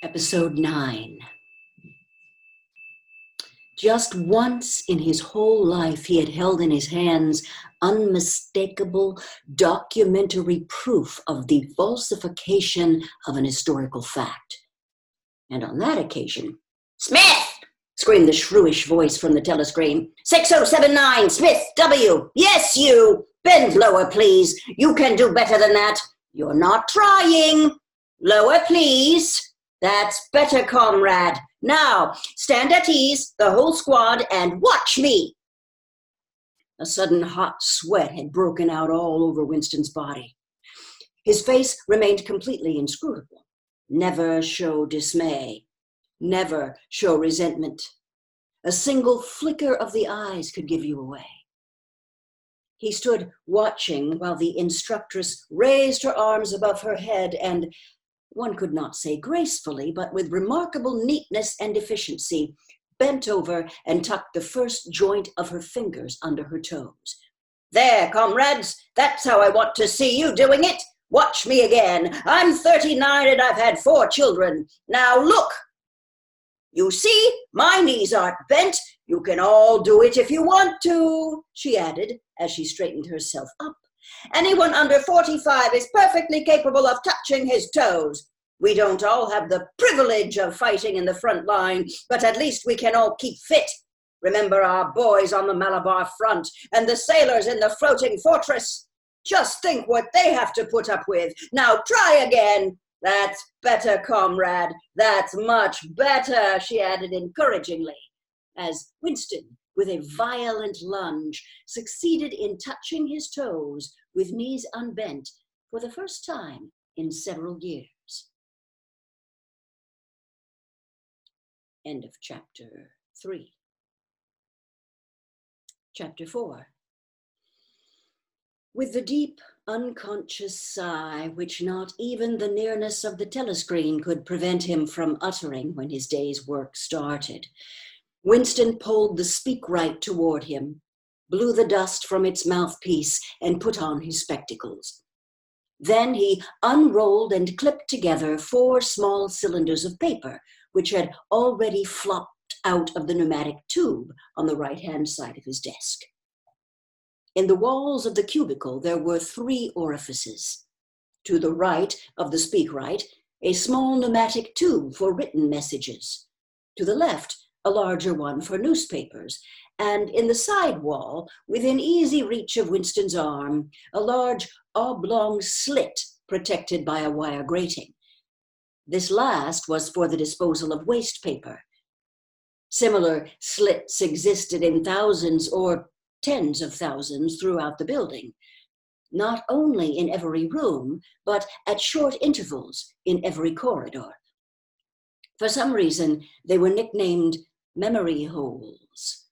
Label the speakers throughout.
Speaker 1: Episode 9. Just once in his whole life, he had held in his hands unmistakable documentary proof of the falsification of an historical fact. And on that occasion, Smith! screamed the shrewish voice from the telescreen. 6079, Smith, W. Yes, you! Bend lower, please. You can do better than that. You're not trying. Lower, please. That's better, comrade. Now, stand at ease, the whole squad, and watch me. A sudden hot sweat had broken out all over Winston's body. His face remained completely inscrutable. Never show dismay. Never show resentment. A single flicker of the eyes could give you away. He stood watching while the instructress raised her arms above her head and one could not say gracefully, but with remarkable neatness and efficiency, bent over and tucked the first joint of her fingers under her toes. There, comrades, that's how I want to see you doing it. Watch me again. I'm 39 and I've had four children. Now look. You see, my knees aren't bent. You can all do it if you want to, she added as she straightened herself up. Anyone under 45 is perfectly capable of touching his toes. We don't all have the privilege of fighting in the front line, but at least we can all keep fit. Remember our boys on the Malabar front and the sailors in the floating fortress. Just think what they have to put up with. Now try again. That's better, comrade. That's much better, she added encouragingly, as Winston with a violent lunge, succeeded in touching his toes with knees unbent for the first time in several years. End of chapter 3. Chapter 4. With the deep, unconscious sigh which not even the nearness of the telescreen could prevent him from uttering when his day's work started, Winston pulled the speakwrite toward him, blew the dust from its mouthpiece, and put on his spectacles. Then he unrolled and clipped together four small cylinders of paper, which had already flopped out of the pneumatic tube on the right hand side of his desk. In the walls of the cubicle, there were three orifices. To the right of the speakwrite, a small pneumatic tube for written messages. To the left, a larger one for newspapers, and in the side wall, within easy reach of Winston's arm, a large oblong slit protected by a wire grating. This last was for the disposal of waste paper. Similar slits existed in thousands or tens of thousands throughout the building, not only in every room, but at short intervals in every corridor. For some reason, they were nicknamed memory holes.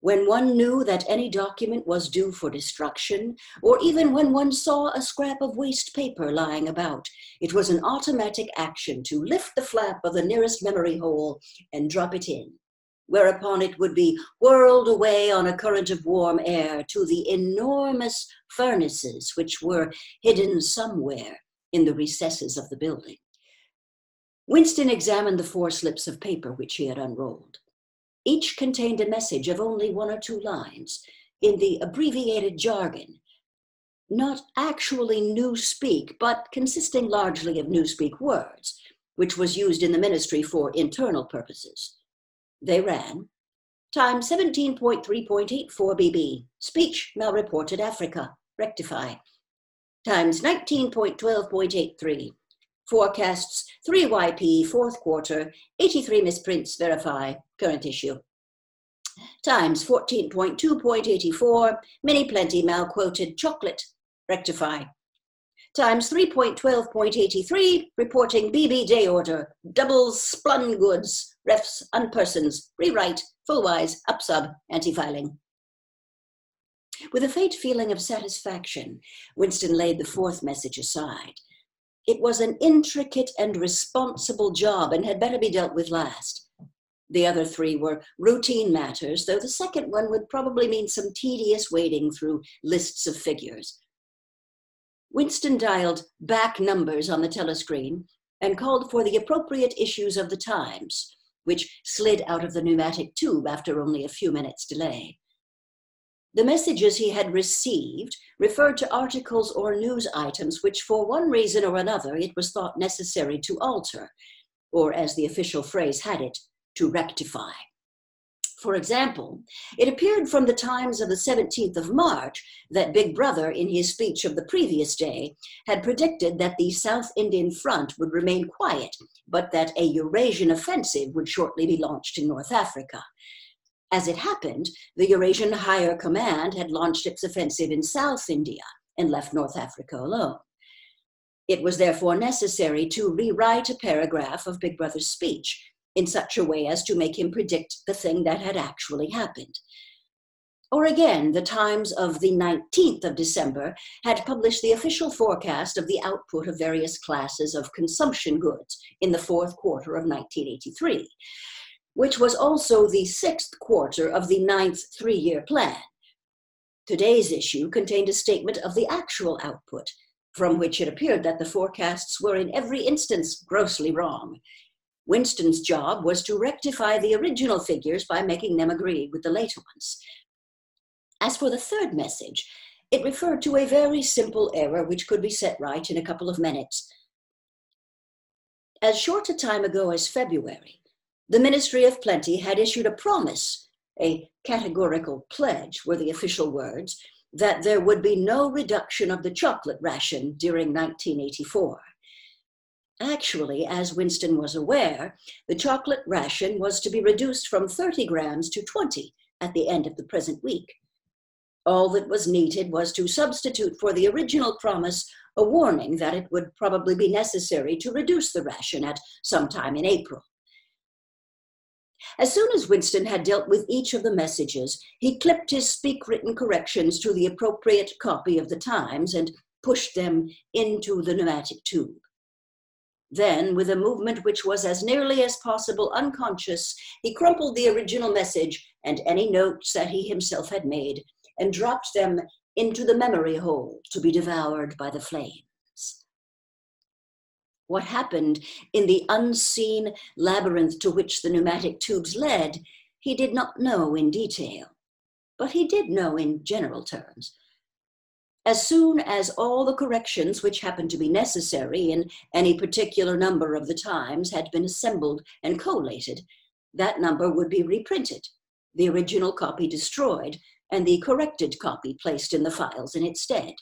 Speaker 1: When one knew that any document was due for destruction, or even when one saw a scrap of waste paper lying about, it was an automatic action to lift the flap of the nearest memory hole and drop it in, whereupon it would be whirled away on a current of warm air to the enormous furnaces which were hidden somewhere in the recesses of the building. Winston examined the four slips of paper which he had unrolled. Each contained a message of only one or two lines in the abbreviated jargon, not actually newspeak, but consisting largely of newspeak words, which was used in the ministry for internal purposes. They ran Time 17.3.84 BB, speech malreported Africa, rectify. Times 19.12.83, Forecasts 3YP, fourth quarter, 83 misprints, verify, current issue. Times 14.2.84, mini plenty, malquoted, chocolate, rectify. Times 3.12.83, reporting BB day order, doubleplusungood, refs, unpersons, rewrite, fullwise, upsub, antefiling. With a faint feeling of satisfaction, Winston laid the fourth message aside it was an intricate and responsible job and had better be dealt with last. The other three were routine matters, though the second one would probably mean some tedious wading through lists of figures. Winston dialed back numbers on the telescreen and called for the appropriate issues of the Times, which slid out of the pneumatic tube after only a few minutes' delay. The messages he had received referred to articles or news items which, for one reason or another, it was thought necessary to alter, or as the official phrase had it, to rectify. For example, it appeared from the Times of the 17th of March that Big Brother, in his speech of the previous day, had predicted that the South Indian Front would remain quiet, but that a Eurasian offensive would shortly be launched in North Africa. As it happened, the Eurasian Higher Command had launched its offensive in South India and left North Africa alone. It was therefore necessary to rewrite a paragraph of Big Brother's speech in such a way as to make him predict the thing that had actually happened. Or again, the Times of the 19th of December had published the official forecast of the output of various classes of consumption goods in the fourth quarter of 1983, which was also the sixth quarter of the ninth three year plan. Today's issue contained a statement of the actual output, from which it appeared that the forecasts were in every instance grossly wrong, Winston's job was to rectify the original figures by making them agree with the later ones. As for the third message, it referred to a very simple error which could be set right in a couple of minutes. As short a time ago as February, the Ministry of Plenty had issued a promise, a categorical pledge were the official words, that there would be no reduction of the chocolate ration during 1984. Actually, as Winston was aware, the chocolate ration was to be reduced from 30 grams to 20 at the end of the present week. All that was needed was to substitute for the original promise a warning that it would probably be necessary to reduce the ration at some time in April. As soon as Winston had dealt with each of the messages, he clipped his speakwritten corrections to the appropriate copy of the Times and pushed them into the pneumatic tube. Then, with a movement which was as nearly as possible unconscious, he crumpled the original message and any notes that he himself had made and dropped them into the memory hole to be devoured by the flames. What happened in the unseen labyrinth to which the pneumatic tubes led, he did not know in detail, but he did know in general terms as soon as all the corrections which happened to be necessary in any particular number of the times had been assembled and collated, that number would be reprinted, the original copy destroyed, and the corrected copy placed in the files in its stead.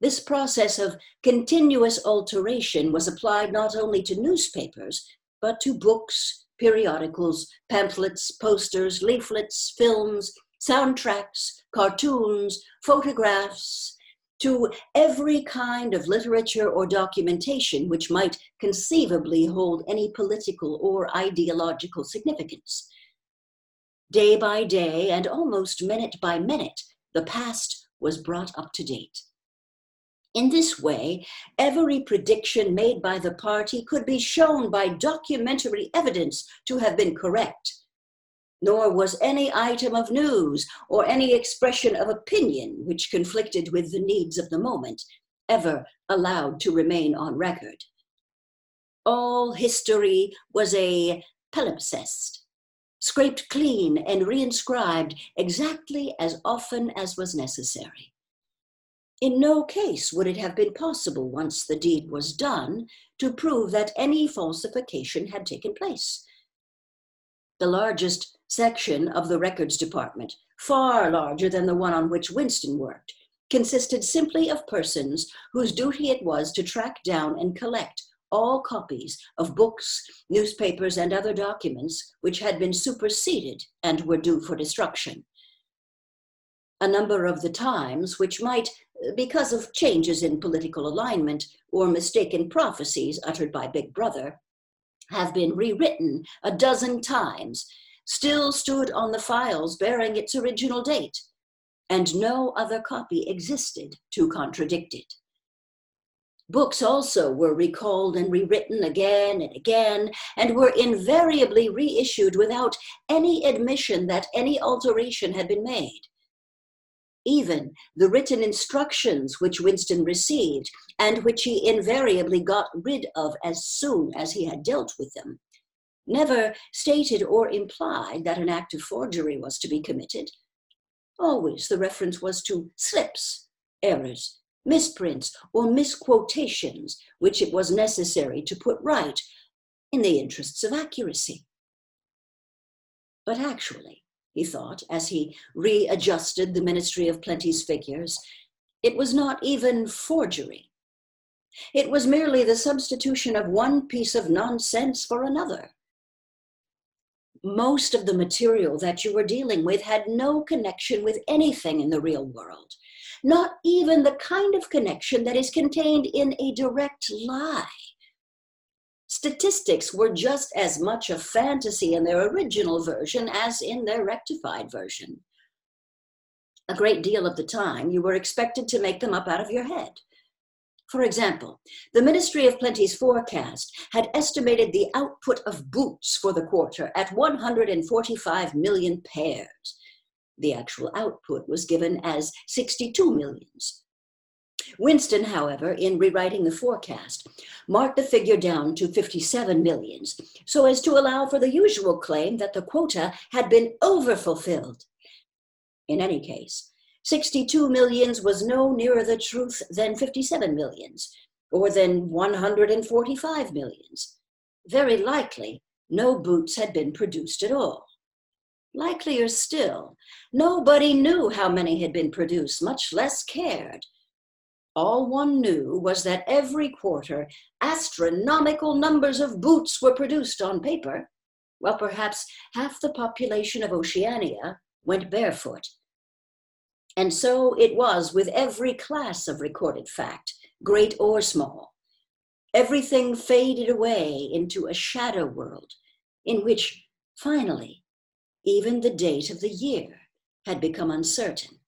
Speaker 1: This process of continuous alteration was applied not only to newspapers, but to books, periodicals, pamphlets, posters, leaflets, films, soundtracks, cartoons, photographs, to every kind of literature or documentation which might conceivably hold any political or ideological significance. Day by day and almost minute by minute, the past was brought up to date. In this way, every prediction made by the party could be shown by documentary evidence to have been correct nor was any item of news or any expression of opinion which conflicted with the needs of the moment ever allowed to remain on record. All history was a palimpsest, scraped clean and reinscribed exactly as often as was necessary. In no case would it have been possible, once the deed was done, to prove that any falsification had taken place. The largest section of the records department, far larger than the one on which Winston worked, consisted simply of persons whose duty it was to track down and collect all copies of books, newspapers, and other documents which had been superseded and were due for destruction. A number of the times, which might, uh, because of changes in political alignment or mistaken prophecies uttered by Big Brother, have been rewritten a dozen times still stood on the files bearing its original date, and no other copy existed to contradict it. Books also were recalled and rewritten again and again, and were invariably reissued without any admission that any alteration had been made. Even the written instructions which Winston received, and which he invariably got rid of as soon as he had dealt with them, never stated or implied that an act of forgery was to be committed. Always the reference was to slips, errors, misprints, or misquotations, which it was necessary to put right in the interests of accuracy. But actually, he thought, as he readjusted the Ministry of Plenty's figures, it was not even forgery. It was merely the substitution of one piece of nonsense for another. Most of the material that you were dealing with had no connection with anything in the real world, not even the kind of connection that is contained in a direct lie. Statistics were just as much a fantasy in their original version as in their rectified version. A great deal of the time, you were expected to make them up out of your head. For example, the Ministry of Plenty's forecast had estimated the output of boots for the quarter at 145 million pairs. The actual output was given as 62 millions. Winston, however, in rewriting the forecast, marked the figure down to 57 millions, so as to allow for the usual claim that the quota had been overfulfilled. In any case, 62 millions was no nearer the truth than 57 millions, or than 145 millions. Very likely, no boots had been produced at all. Likelier still, nobody knew how many had been produced, much less cared. All one knew was that every quarter astronomical numbers of boots were produced on paper, while perhaps half the population of Oceania went barefoot. And so it was with every class of recorded fact, great or small. Everything faded away into a shadow world in which, finally, even the date of the year had become uncertain.